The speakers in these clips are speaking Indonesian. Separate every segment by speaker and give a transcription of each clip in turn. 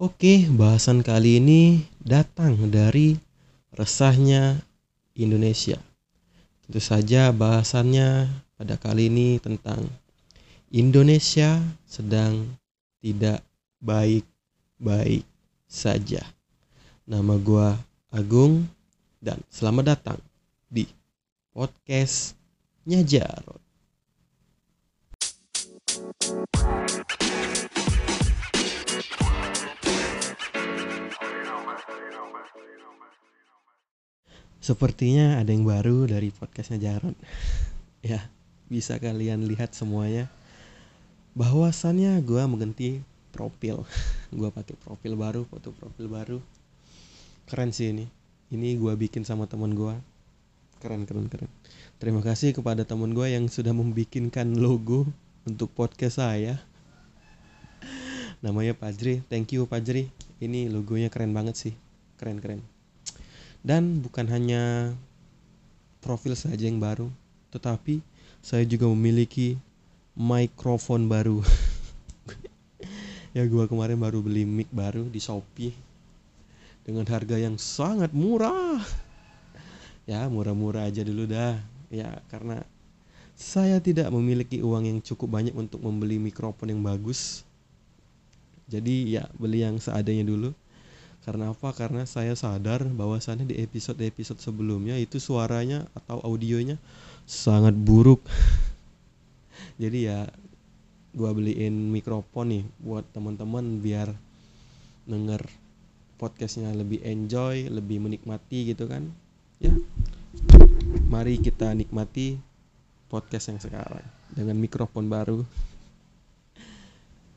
Speaker 1: Oke, bahasan kali ini datang dari resahnya Indonesia. Tentu saja bahasannya pada kali ini tentang Indonesia sedang tidak baik-baik saja. Nama gua Agung dan selamat datang di podcastnya Jarod. Sepertinya ada yang baru dari podcastnya Jarod. ya, bisa kalian lihat semuanya. Bahwasannya gua mengganti profil. gua pakai profil baru, foto profil baru. Keren sih ini. Ini gua bikin sama teman gua. Keren, keren, keren. Terima kasih kepada teman gua yang sudah membikinkan logo untuk podcast saya. Namanya Pajri. Thank you Pajri. Ini logonya keren banget sih. Keren, keren. Dan bukan hanya profil saja yang baru, tetapi saya juga memiliki mikrofon baru. ya gua kemarin baru beli mic baru di Shopee dengan harga yang sangat murah. Ya, murah-murah aja dulu dah. Ya, karena saya tidak memiliki uang yang cukup banyak untuk membeli mikrofon yang bagus. Jadi ya beli yang seadanya dulu karena apa? Karena saya sadar bahwasannya di episode-episode sebelumnya itu suaranya atau audionya sangat buruk. Jadi ya gua beliin mikrofon nih buat teman-teman biar denger podcastnya lebih enjoy, lebih menikmati gitu kan. Ya. Mari kita nikmati podcast yang sekarang dengan mikrofon baru.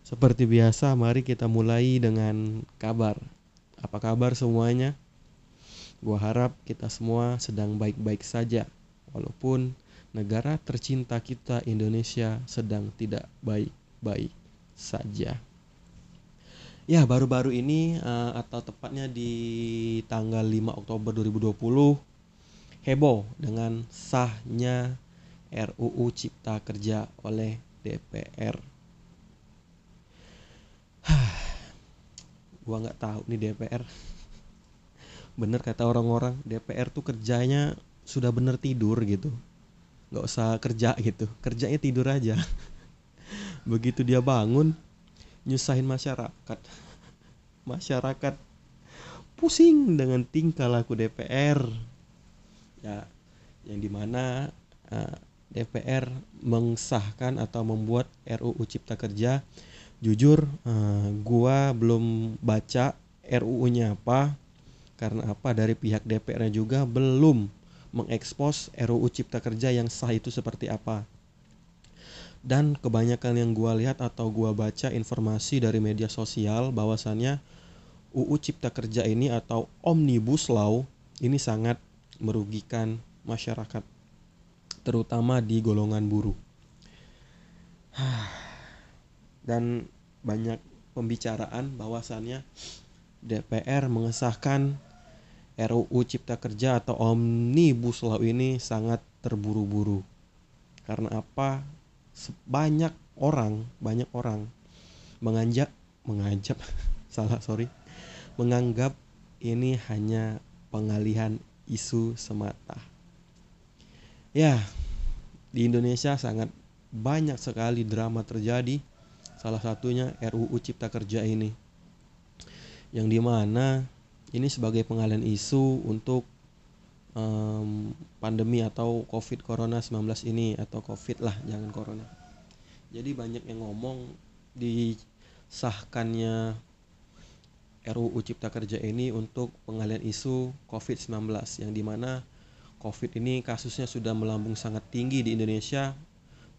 Speaker 1: Seperti biasa, mari kita mulai dengan kabar. Apa kabar semuanya? Gua harap kita semua sedang baik-baik saja, walaupun negara tercinta kita Indonesia sedang tidak baik-baik saja. Ya, baru-baru ini uh, atau tepatnya di tanggal 5 Oktober 2020 heboh dengan sahnya RUU Cipta Kerja oleh DPR. gua nggak tahu nih DPR bener kata orang-orang DPR tuh kerjanya sudah bener tidur gitu. Nggak usah kerja gitu kerjanya tidur aja. Begitu dia bangun nyusahin masyarakat. Masyarakat pusing dengan tingkah laku DPR ya yang di mana uh, DPR mengesahkan atau membuat RUU Cipta Kerja jujur uh, gua belum baca RUU-nya apa karena apa dari pihak DPR juga belum mengekspos RUU Cipta Kerja yang sah itu seperti apa. Dan kebanyakan yang gua lihat atau gua baca informasi dari media sosial bahwasannya UU Cipta Kerja ini atau Omnibus Law ini sangat merugikan masyarakat terutama di golongan buruh. Dan banyak pembicaraan bahwasannya DPR mengesahkan RUU Cipta Kerja atau Omnibus Law ini sangat terburu-buru. Karena apa? Banyak orang, banyak orang menganjak, mengajak, salah sorry, menganggap ini hanya pengalihan isu semata. Ya, di Indonesia sangat banyak sekali drama terjadi Salah satunya RUU Cipta Kerja ini. Yang di mana ini sebagai pengalian isu untuk um, pandemi atau COVID Corona 19 ini atau COVID lah, jangan Corona. Jadi banyak yang ngomong disahkannya RUU Cipta Kerja ini untuk pengalian isu COVID-19 yang di mana COVID ini kasusnya sudah melambung sangat tinggi di Indonesia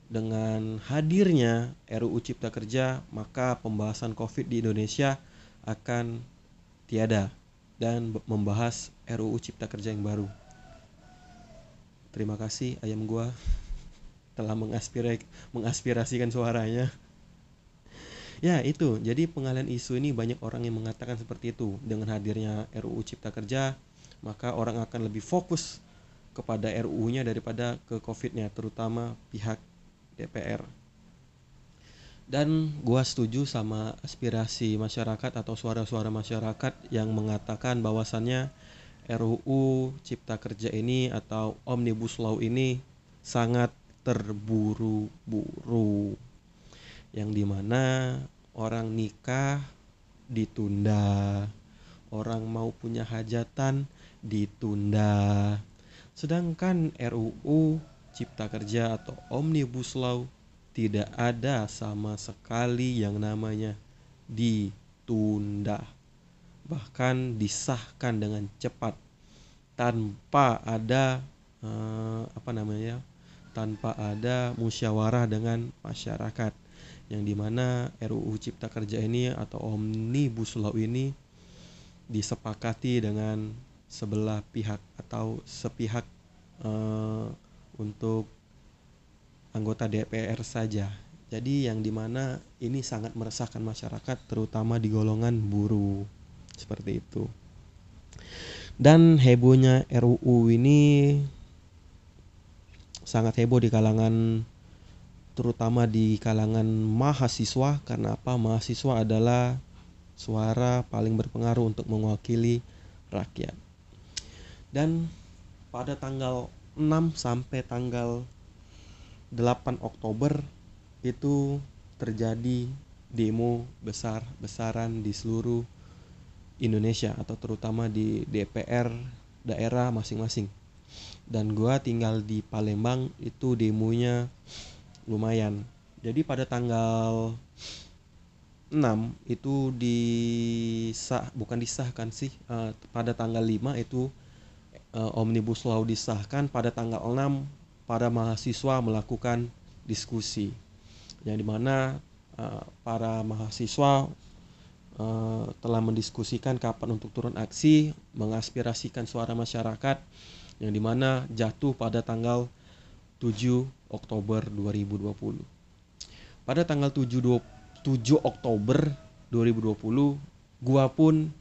Speaker 1: dengan hadirnya RUU Cipta Kerja, maka pembahasan COVID di Indonesia akan tiada dan membahas RUU Cipta Kerja yang baru. Terima kasih ayam gua telah mengaspirasikan suaranya. Ya itu, jadi pengalian isu ini banyak orang yang mengatakan seperti itu. Dengan hadirnya RUU Cipta Kerja, maka orang akan lebih fokus kepada RUU-nya daripada ke COVID-nya, terutama pihak DPR. dan gua setuju sama aspirasi masyarakat atau suara-suara masyarakat yang mengatakan bahwasannya RUU Cipta Kerja ini atau Omnibus Law ini sangat terburu-buru yang di mana orang nikah ditunda orang mau punya hajatan ditunda sedangkan RUU Cipta Kerja atau Omnibus Law tidak ada sama sekali yang namanya ditunda. Bahkan disahkan dengan cepat. Tanpa ada eh, apa namanya tanpa ada musyawarah dengan masyarakat. Yang di mana RUU Cipta Kerja ini atau Omnibus Law ini disepakati dengan sebelah pihak atau sepihak uh, untuk anggota DPR saja. Jadi yang di mana ini sangat meresahkan masyarakat terutama di golongan buruh seperti itu. Dan hebohnya RUU ini sangat heboh di kalangan terutama di kalangan mahasiswa karena apa mahasiswa adalah suara paling berpengaruh untuk mewakili rakyat dan pada tanggal 6 sampai tanggal 8 Oktober itu terjadi demo besar-besaran di seluruh Indonesia atau terutama di DPR daerah masing-masing. Dan gua tinggal di Palembang itu demonya lumayan. Jadi pada tanggal 6 itu disah bukan disahkan sih uh, pada tanggal 5 itu uh, omnibus law disahkan pada tanggal 6 para mahasiswa melakukan diskusi yang di mana uh, para mahasiswa uh, telah mendiskusikan kapan untuk turun aksi mengaspirasikan suara masyarakat yang di mana jatuh pada tanggal 7 Oktober 2020. Pada tanggal 7, 7 Oktober 2020, gua pun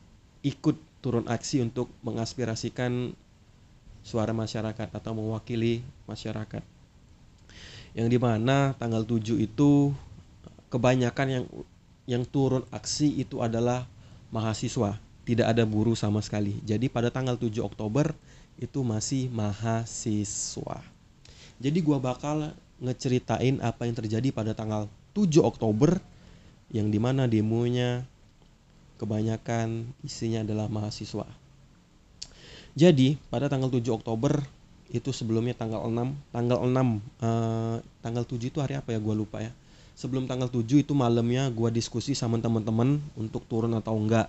Speaker 1: ikut turun aksi untuk mengaspirasikan suara masyarakat atau mewakili masyarakat. Yang di mana tanggal 7 itu kebanyakan yang yang turun aksi itu adalah mahasiswa, tidak ada buruh sama sekali. Jadi pada tanggal 7 Oktober itu masih mahasiswa. Jadi gua bakal ngeceritain apa yang terjadi pada tanggal 7 Oktober yang di mana demonya kebanyakan isinya adalah mahasiswa. Jadi pada tanggal 7 Oktober itu sebelumnya tanggal 6 tanggal 6 eh, tanggal 7 itu hari apa ya? Gua lupa ya. Sebelum tanggal 7 itu malamnya gua diskusi sama teman-teman untuk turun atau enggak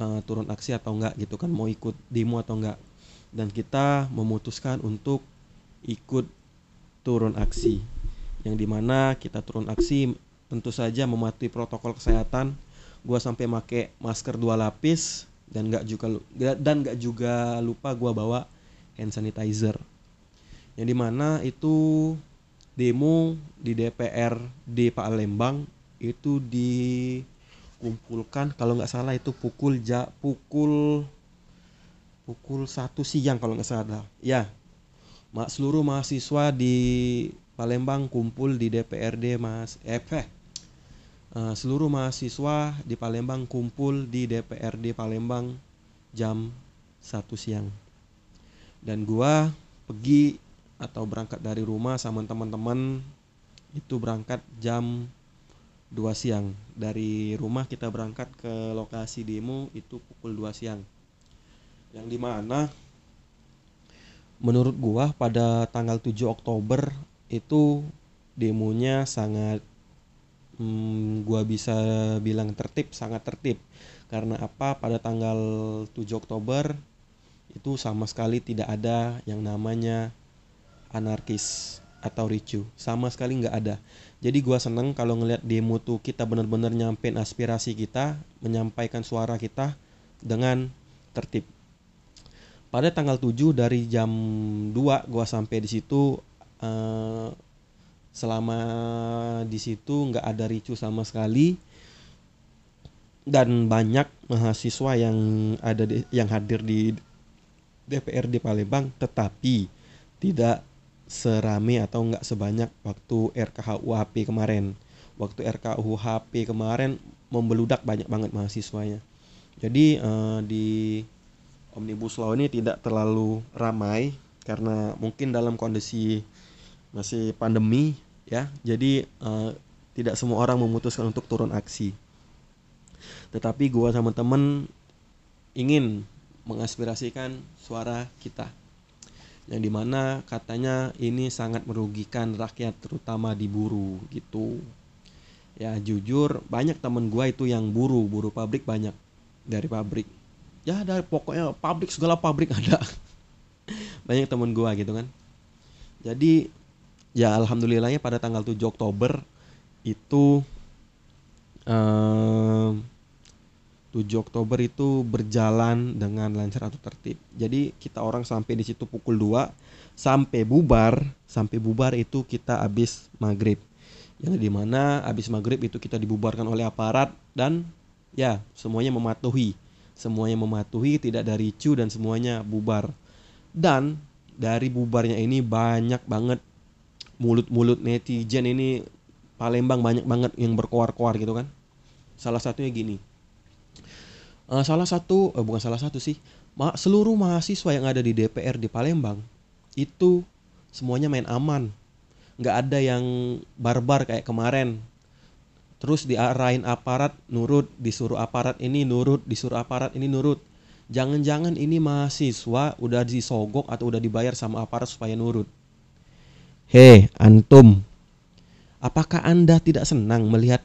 Speaker 1: uh, turun aksi atau enggak gitu kan mau ikut demo atau enggak. Dan kita memutuskan untuk ikut turun aksi yang di mana kita turun aksi tentu saja mematuhi protokol kesehatan. Gua sampai make masker dua lapis dan nggak juga dan nggak juga lupa gua bawa hand sanitizer. Yang di mana itu demo di DPR di Palembang itu dikumpulkan kalau nggak salah itu pukul ja pukul pukul satu siang kalau nggak salah. Ya mak seluruh mahasiswa di Palembang kumpul di DPRD mas eh uh, seluruh mahasiswa di Palembang kumpul di DPRD Palembang jam satu siang. Dan gua pergi atau berangkat dari rumah sama teman-teman itu berangkat jam 2 siang. Dari rumah kita berangkat ke lokasi demo itu pukul 2 siang. Yang di mana menurut gua pada tanggal 7 Oktober itu demonya sangat hmm, gua bisa bilang tertib sangat tertib. Karena apa? Pada tanggal 7 Oktober itu sama sekali tidak ada yang namanya anarkis atau ricu. Sama sekali nggak ada. Jadi gua seneng kalau ngelihat demo tuh kita benar-benar nyampein aspirasi kita menyampaikan suara kita dengan tertib. Pada tanggal 7 dari jam 2 gua sampai di situ uh, selama di situ nggak ada ricu sama sekali dan banyak mahasiswa yang ada di, yang hadir di DPR di Palembang tetapi tidak serame atau nggak sebanyak waktu RKHUAP kemarin waktu RKUHP kemarin membeludak banyak banget mahasiswanya. Jadi uh, di Omnibus Law ini tidak terlalu ramai karena mungkin dalam kondisi masih pandemi ya. Jadi uh, tidak semua orang memutuskan untuk turun aksi. Tetapi gua sama temen ingin mengaspirasikan suara kita yang di mana katanya ini sangat merugikan rakyat terutama di buruh gitu ya jujur banyak temen gue itu yang buruh buruh pabrik banyak dari pabrik ya dari pokoknya pabrik segala pabrik ada banyak temen gue gitu kan jadi ya alhamdulillahnya pada tanggal 7 Oktober itu um, 7 Oktober itu berjalan dengan lancar atau tertib. Jadi kita orang sampai di situ pukul 2 sampai bubar, sampai bubar itu kita habis maghrib. Yang di mana habis maghrib itu kita dibubarkan oleh aparat dan ya semuanya mematuhi. Semuanya mematuhi, tidak ada ricu dan semuanya bubar. Dan dari bubarnya ini banyak banget mulut-mulut netizen ini Palembang banyak banget yang berkoar-koar gitu kan. Salah satunya gini. Uh, salah satu uh, bukan salah satu sih ma seluruh mahasiswa yang ada di DPR di Palembang itu semuanya main aman. Nggak ada yang barbar kayak kemarin. Terus diarahin aparat nurut disuruh aparat ini nurut disuruh aparat ini nurut. Jangan-jangan ini mahasiswa udah disogok atau udah dibayar sama aparat supaya nurut hei antum apakah anda tidak senang melihat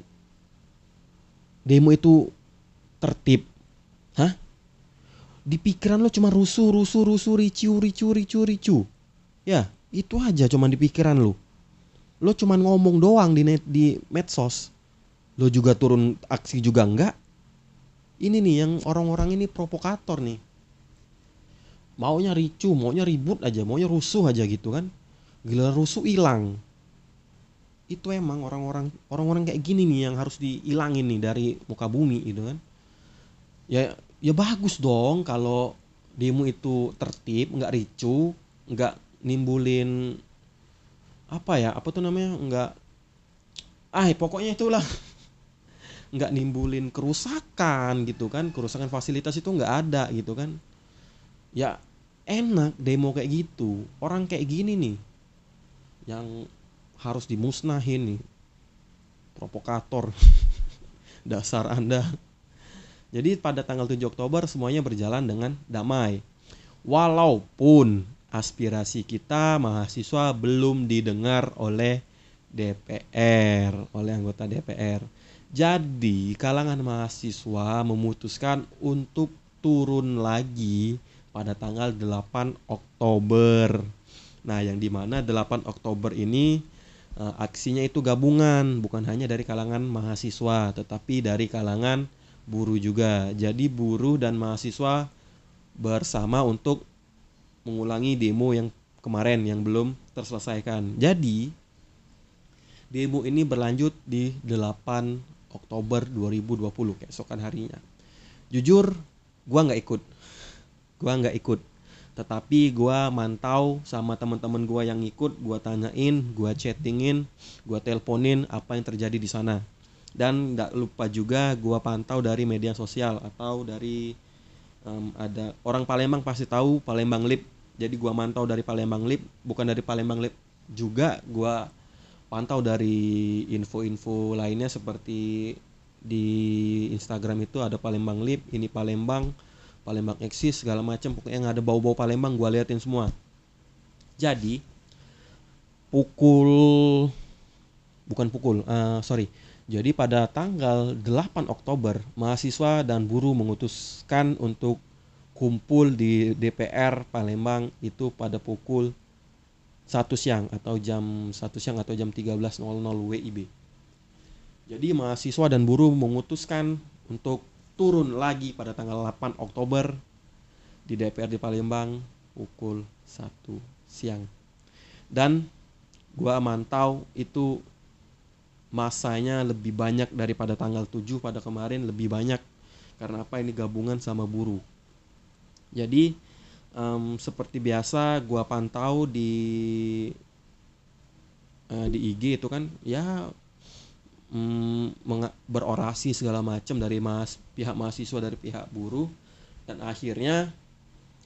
Speaker 1: demo itu tertib Hah? Di pikiran lo cuma rusuh, rusuh, rusuh, ricu, ricu, ricu, ricu. Ya, itu aja cuma di pikiran lo. Lo cuma ngomong doang di net di medsos. Lo juga turun aksi juga enggak. Ini nih yang orang-orang ini provokator nih. Maunya ricu, maunya ribut aja, maunya rusuh aja gitu kan. Gila rusuh hilang. Itu emang orang-orang orang-orang kayak gini nih yang harus dihilangin nih dari muka bumi gitu kan. Ya ya bagus dong kalau demo itu tertib nggak ricu nggak nimbulin apa ya apa tuh namanya nggak ah pokoknya itulah. Nggak nimbulin kerusakan gitu kan kerusakan fasilitas itu nggak ada gitu kan. Ya enak demo kayak gitu. Orang kayak gini nih yang harus dimusnahin nih provokator dasar anda jadi pada tanggal 7 Oktober semuanya berjalan dengan damai. Walaupun aspirasi kita mahasiswa belum didengar oleh DPR, oleh anggota DPR. Jadi kalangan mahasiswa memutuskan untuk turun lagi pada tanggal 8 Oktober. Nah, yang di mana 8 Oktober ini eh, aksinya itu gabungan, bukan hanya dari kalangan mahasiswa, tetapi dari kalangan buruh juga. Jadi buruh dan mahasiswa bersama untuk mengulangi demo yang kemarin yang belum terselesaikan. Jadi demo ini berlanjut di 8 Oktober 2020 keesokan harinya. Jujur, gua nggak ikut. Gua nggak ikut. Tetapi gua mantau sama teman-teman gua yang ikut, gua tanyain, gua chattingin, gua teleponin apa yang terjadi di sana. Dan nggak lupa juga gua pantau dari media sosial atau dari um, ada orang Palembang pasti tahu Palembang Lip. Jadi gua mantau dari Palembang Lip bukan dari Palembang Lip juga gua pantau dari info-info lainnya seperti di Instagram itu ada Palembang Lip ini Palembang Palembang eksis segala macam pokoknya yang ada bau-bau Palembang gua liatin semua jadi pukul bukan pukul uh, sorry jadi pada tanggal 8 Oktober, mahasiswa dan buruh memutuskan untuk kumpul di DPR Palembang itu pada pukul 1 siang atau jam 1 siang atau jam 13.00 WIB. Jadi mahasiswa dan buruh memutuskan untuk turun lagi pada tanggal 8 Oktober di DPR di Palembang pukul 1 siang. Dan gua mantau itu masanya lebih banyak daripada tanggal 7 pada kemarin lebih banyak. Karena apa? Ini gabungan sama buruh. Jadi um, seperti biasa gua pantau di uh, di IG itu kan ya mm, berorasi segala macam dari mas pihak mahasiswa dari pihak buruh dan akhirnya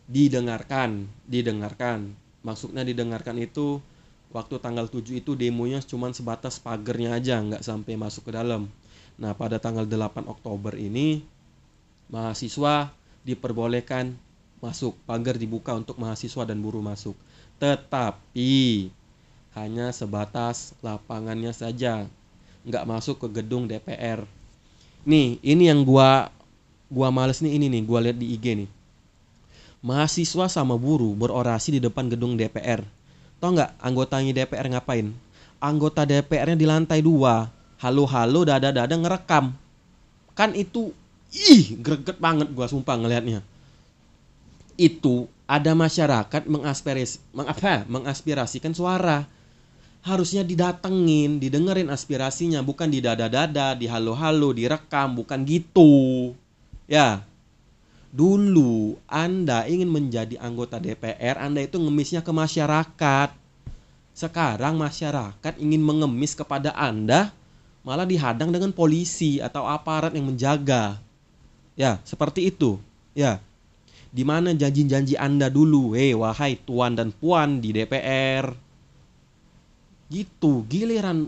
Speaker 1: didengarkan didengarkan. Maksudnya didengarkan itu waktu tanggal 7 itu demonya cuma sebatas pagernya aja nggak sampai masuk ke dalam. Nah pada tanggal 8 Oktober ini mahasiswa diperbolehkan masuk pagar dibuka untuk mahasiswa dan buruh masuk. Tetapi hanya sebatas lapangannya saja. Nggak masuk ke gedung DPR nih ini yang gua gua males nih ini nih gua lihat di IG nih. Mahasiswa sama buruh berorasi di depan gedung DPR tau nggak anggotanya DPR ngapain? Anggota DPR-nya di lantai dua. Halo-halo dada-dada ngerekam. Kan itu ih greget banget gua sumpah ngelihatnya. Itu ada masyarakat mengaspirasi mengapa? Mengaspirasikan suara harusnya didatengin didengerin aspirasinya bukan di dada-dada di halo-halo direkam bukan gitu. Ya. Dulu anda ingin menjadi anggota DPR anda itu ngemisnya ke masyarakat. Sekarang masyarakat ingin mengemis kepada anda malah dihadang dengan polisi atau aparat yang menjaga. Ya seperti itu. Ya. Di mana janji-janji Anda dulu, hei wahai tuan dan puan di DPR? Gitu, giliran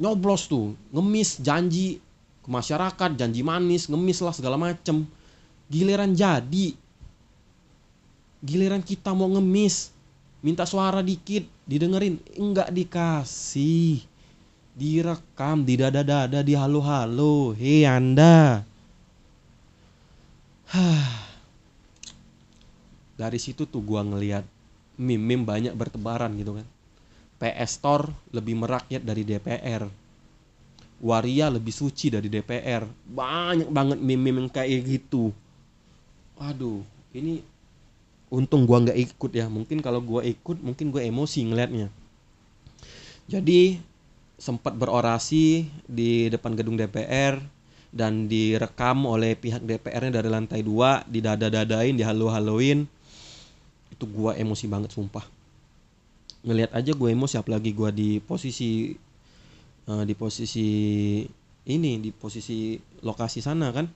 Speaker 1: nyoblos tuh, ngemis janji ke masyarakat, janji manis, ngemis lah segala macem. Giliran jadi, giliran kita mau ngemis, minta suara dikit, didengerin, enggak dikasih. Direkam di dada-dada, di halo-halo. Hei Anda. Dari situ tuh gua ngelihat meme-meme banyak bertebaran gitu kan PS Store lebih merakyat dari DPR Waria lebih suci dari DPR banyak banget meme-meme kayak gitu. Waduh ini untung gua nggak ikut ya. Mungkin kalau gua ikut mungkin gua emosi ngelihatnya jadi sempat berorasi di depan gedung DPR dan direkam oleh pihak DPR-nya dari lantai dua didada-dadain dihalu-haluin. Itu gua emosi banget sumpah ngelihat aja gue emosi apalagi gua di posisi uh, di posisi ini di posisi lokasi sana kan.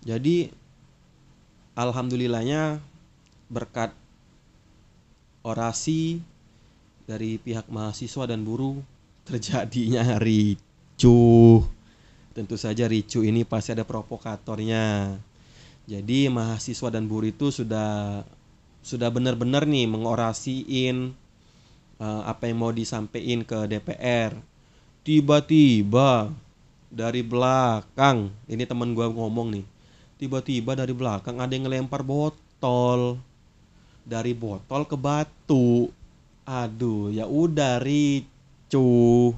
Speaker 1: Jadi alhamdulillahnya berkat orasi dari pihak mahasiswa dan buruh terjadinya ricuh tentu saja ricuh ini pasti ada provokatornya. Jadi mahasiswa dan buruh itu sudah sudah benar-benar nih mengorasiin uh, apa yang mau disampaikan ke DPR. Tiba-tiba dari belakang, ini teman gua ngomong nih. Tiba-tiba dari belakang ada yang ngelempar botol. Dari botol ke batu. Aduh, ya udah ricu.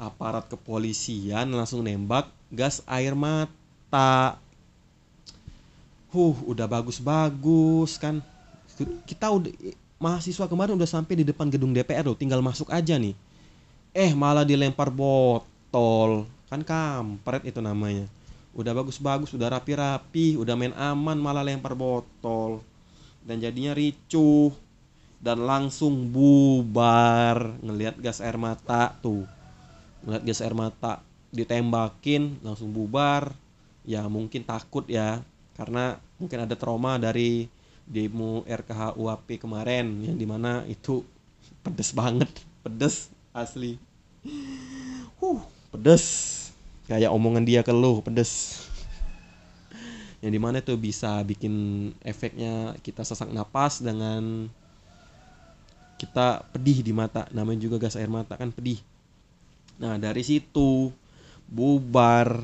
Speaker 1: Aparat kepolisian langsung nembak gas air mata. Huh, udah bagus-bagus kan kita udah mahasiswa kemarin udah sampai di depan gedung DPR loh, tinggal masuk aja nih. Eh malah dilempar botol, kan kampret itu namanya. Udah bagus-bagus, udah rapi-rapi, udah main aman malah lempar botol. Dan jadinya ricuh dan langsung bubar ngelihat gas air mata tuh. Ngelihat gas air mata ditembakin langsung bubar. Ya mungkin takut ya karena mungkin ada trauma dari demo RKH UAP kemarin yang di mana itu pedes banget pedes asli. Huh pedes. Kayak omongan dia ke lo pedes. Yang di mana itu bisa bikin efeknya kita sesak napas dengan kita pedih di mata. Namanya juga gas air mata kan pedih. Nah dari situ bubar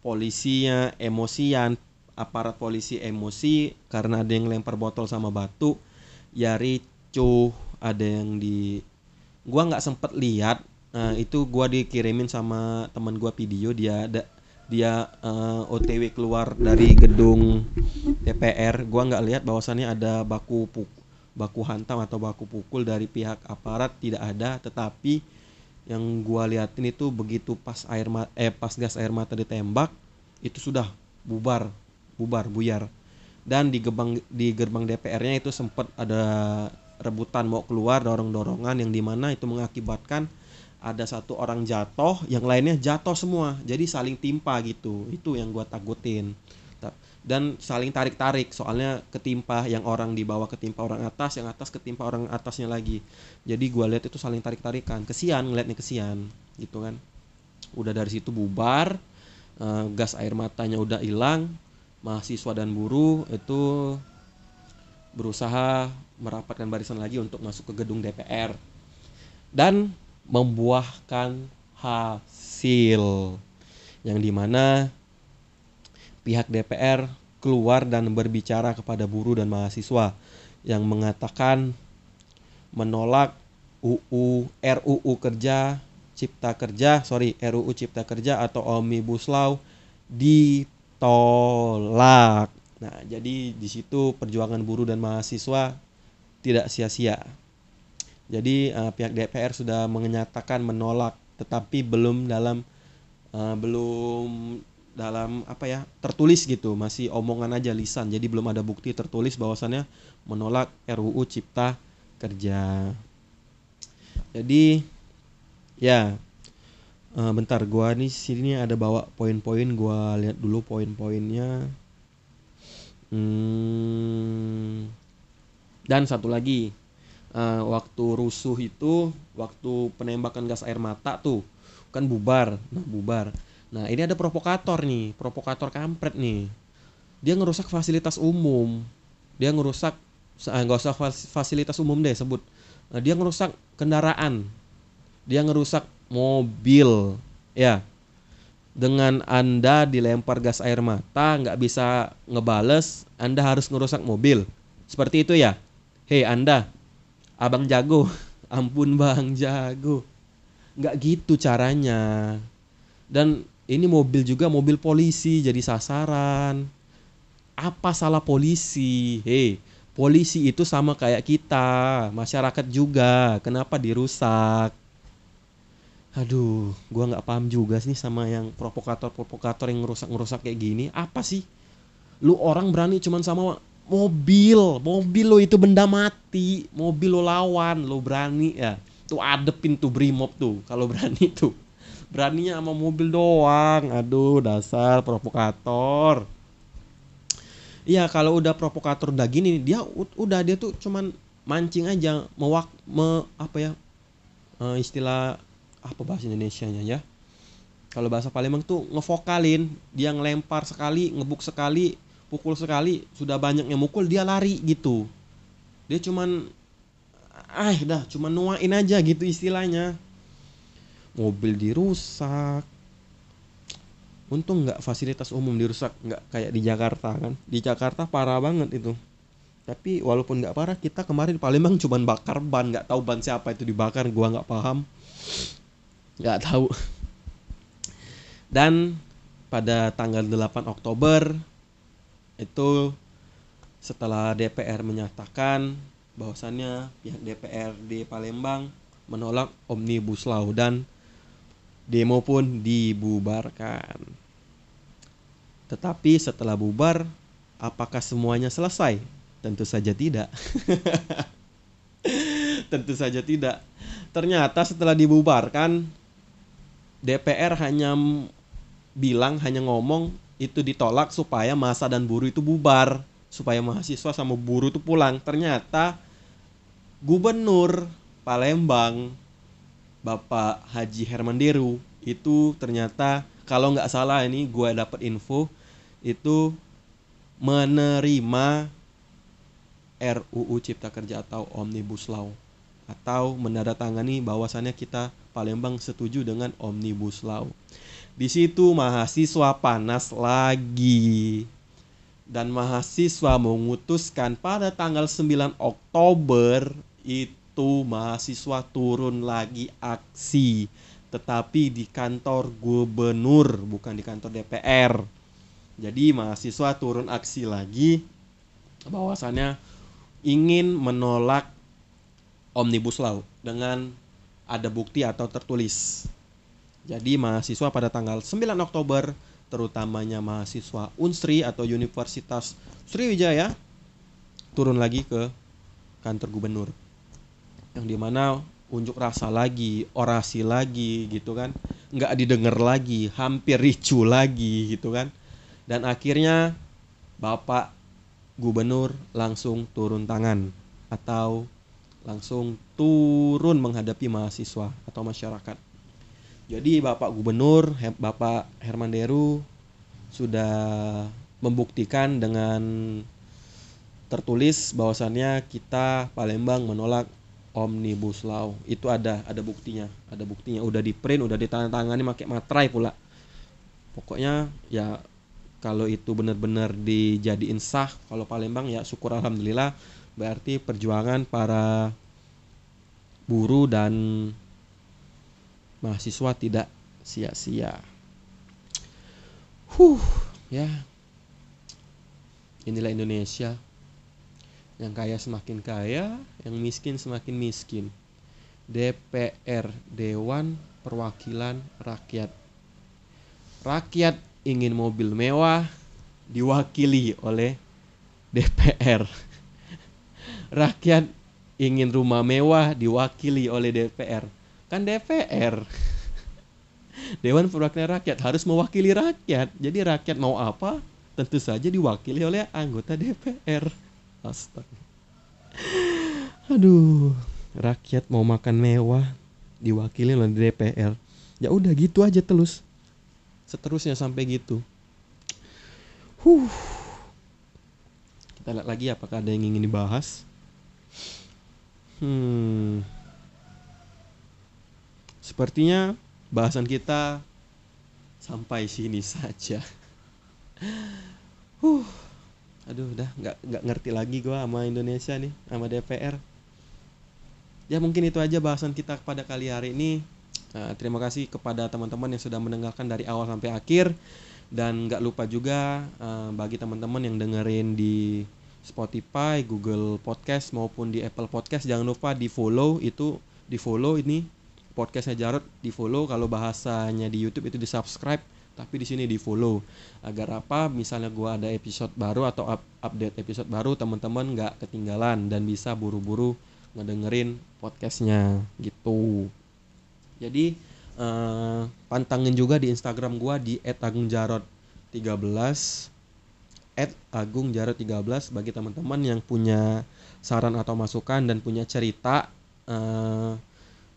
Speaker 1: polisinya emosian aparat polisi emosi karena ada yang lempar botol sama batu. Ya ricuh ada yang di gua nggak sempet lihat. Nah, itu gua dikirimin sama teman gua video. Dia ada dia uh, eh, OTW keluar dari gedung DPR gua nggak lihat bahwasannya ada baku puk baku hantam atau baku pukul dari pihak aparat. Tidak ada tetapi yang gua liatin itu begitu pas air eh pas gas air mata ditembak itu sudah bubar bubar buyar. Dan di gerbang di gerbang DPR-nya itu sempat ada rebutan mau keluar dorong-dorongan yang di mana itu mengakibatkan ada satu orang jatuh yang lainnya jatuh semua. Jadi saling timpa gitu. Itu yang gua takutin. Ta- dan saling tarik tarik soalnya ketimpa yang orang di bawah ketimpa orang atas yang atas ketimpa orang atasnya lagi. Jadi gua lihat itu saling tarik tarikan kesian ngeliatnya kesian. Gitu kan. Udah dari situ bubar eh, gas air matanya udah hilang mahasiswa dan buruh itu berusaha merapatkan barisan lagi untuk masuk ke gedung DPR dan membuahkan hasil yang di mana pihak DPR keluar dan berbicara kepada buruh dan mahasiswa yang mengatakan menolak UU RUU Kerja Cipta Kerja sorry RUU Cipta Kerja atau Omnibus Law ditolak. Nah, jadi di situ perjuangan buruh dan mahasiswa tidak sia-sia. Jadi eh, pihak DPR sudah menyatakan menolak, tetapi belum dalam eh, belum dalam apa ya tertulis gitu, masih omongan aja lisan. Jadi belum ada bukti tertulis bahwasannya menolak RUU Cipta Kerja. Jadi ya eh, bentar gua nih sini ada bawa poin-poin gua lihat dulu poin-poinnya. Hmm, dan satu lagi eh, waktu rusuh itu waktu penembakan gas air mata tuh kan bubar nah bubar. Nah ini ada provokator nih provokator kampret nih. Dia ngerusak fasilitas umum. Dia ngerusak eh, nggak usah fas- fasilitas umum deh sebut. Dia ngerusak kendaraan. Dia ngerusak mobil. Ya. Dengan anda dilempar gas air mata nggak bisa ngebales anda harus ngerusak mobil. Seperti itu ya. Hei anda. Abang jago. Ampun bang jago. Nggak gitu caranya. Dan ini mobil juga mobil polisi jadi sasaran. Apa salah polisi? Hei polisi itu sama kayak kita. Masyarakat juga. Kenapa dirusak aduh gua nggak paham juga sih sama yang provokator provokator yang ngerusak ngerusak kayak gini. Apa sih? Lu orang berani cuman sama mobil. Mobil lo itu benda mati. Mobil lo lawan. Lo berani ya. Tuh adepin tuh brimob tuh. Kalau berani tuh. Beraninya sama mobil doang. Aduh dasar provokator. Iya kalau udah provokator udah gini dia udah dia tuh cuman mancing aja. Mewak me, apa ya? Eh, istilah apa bahasa Indonesianya ya? Kalau bahasa Palembang tuh ngevokalin dia ngelempar sekali ngebuk sekali pukul sekali sudah banyak yang mukul dia lari gitu. Dia cuman ah dah cuman nuain aja gitu istilahnya. Mobil dirusak. Untung nggak fasilitas umum dirusak nggak kayak di Jakarta kan. Di Jakarta parah banget itu. Tapi walaupun nggak parah kita kemarin di Palembang cuman bakar ban nggak tahu ban siapa itu dibakar gua nggak paham nggak tahu dan pada tanggal 8 Oktober itu setelah DPR menyatakan bahwasannya pihak DPR di Palembang menolak Omnibus Law dan demo pun dibubarkan. Tetapi setelah bubar, apakah semuanya selesai? Tentu saja tidak. Tentu saja tidak. Ternyata setelah dibubarkan, DPR hanya bilang, hanya ngomong itu ditolak supaya masa dan buruh itu bubar, supaya mahasiswa sama buruh itu pulang. Ternyata Gubernur Palembang Bapak Haji Herman Deru itu ternyata kalau nggak salah ini gue dapat info itu menerima RUU Cipta Kerja atau Omnibus Law atau menandatangani bahwasannya kita Palembang setuju dengan Omnibus Law. Di situ mahasiswa panas lagi dan mahasiswa memutuskan pada tanggal 9 Oktober itu mahasiswa turun lagi aksi tetapi di kantor gubernur bukan di kantor DPR jadi mahasiswa turun aksi lagi bahwasannya ingin menolak Omnibus Law dengan ada bukti atau tertulis. Jadi mahasiswa pada tanggal 9 Oktober terutamanya mahasiswa Unsri atau Universitas Sriwijaya turun lagi ke kantor gubernur. Yang di mana unjuk rasa lagi orasi lagi gitu kan. Nggak didengar lagi hampir ricu lagi gitu kan. Dan akhirnya bapak gubernur langsung turun tangan atau langsung turun menghadapi mahasiswa atau masyarakat. Jadi bapak gubernur bapak Herman Deru sudah membuktikan dengan tertulis bahwasannya kita Palembang menolak omnibus law. Itu ada ada buktinya ada buktinya. Udah di print udah ditandatangani pakai materai pula. Pokoknya ya kalau itu benar-benar dijadiin sah kalau Palembang ya syukur alhamdulillah berarti perjuangan para buruh dan mahasiswa tidak sia-sia. Huh, ya. Inilah Indonesia yang kaya semakin kaya, yang miskin semakin miskin. DPR, Dewan Perwakilan Rakyat. Rakyat ingin mobil mewah diwakili oleh DPR. Rakyat ingin rumah mewah diwakili oleh DPR. Kan DPR. Dewan Perwakilan Rakyat harus mewakili rakyat. Jadi rakyat mau apa, tentu saja diwakili oleh anggota DPR. Astaga. Aduh, rakyat mau makan mewah diwakili oleh DPR. Ya udah gitu aja terus. Seterusnya sampai gitu. Huh. Kita lihat lagi apakah ada yang ingin dibahas. Hmm. Sepertinya bahasan kita sampai sini saja. Huh aduh udah nggak nggak ngerti lagi gue sama Indonesia nih sama DPR ya mungkin itu aja bahasan kita pada kali hari ini uh, terima kasih kepada teman-teman yang sudah mendengarkan dari awal sampai akhir dan nggak lupa juga uh, bagi teman-teman yang dengerin di Spotify, Google Podcast maupun di Apple Podcast. Jangan lupa di follow itu di follow ini podcastnya Jarot di follow. Kalau bahasanya di YouTube itu di subscribe tapi di sini di follow. Agar apa? Misalnya gua ada episode baru atau up, update episode baru teman-teman nggak ketinggalan dan bisa buru-buru ngedengerin podcastnya. Gitu. Jadi uh, pantangin juga di Instagram gua di @agungjarot13 @agungjarot13 bagi teman-teman yang punya saran atau masukan dan punya cerita uh,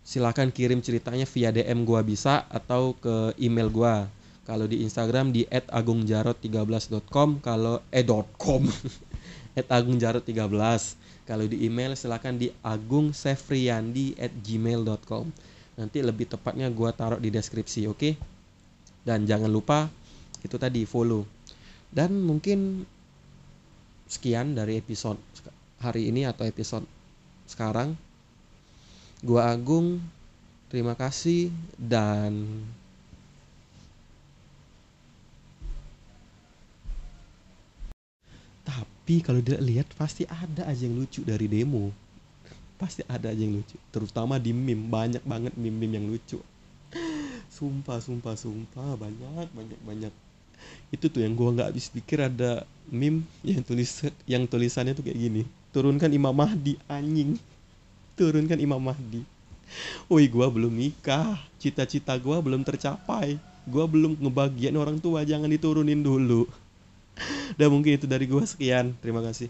Speaker 1: silakan kirim ceritanya via DM gua bisa atau ke email gua. Kalau di Instagram di @agungjarot13.com kalau eh .com. @agungjarot13 kalau di email silahkan di agungsefriandi@gmail.com nanti lebih tepatnya gua taruh di deskripsi oke? Okay? dan jangan lupa itu tadi follow dan mungkin sekian dari episode hari ini atau episode sekarang. Gua Agung terima kasih dan tapi kalau dia lihat pasti ada aja yang lucu dari demo. Pasti ada aja yang lucu. Terutama di meme. Banyak banget meme-meme yang lucu. Sumpah sumpah sumpah. Banyak banyak banyak itu tuh yang gua nggak habis pikir ada meme yang tulis yang tulisannya tuh kayak gini. Turunkan Imam Mahdi anjing. Turunkan Imam Mahdi. Woi gua belum nikah. Cita-cita gua belum tercapai. Gua belum ngebagian orang tua jangan diturunin dulu. Dan mungkin itu dari gue sekian. Terima kasih.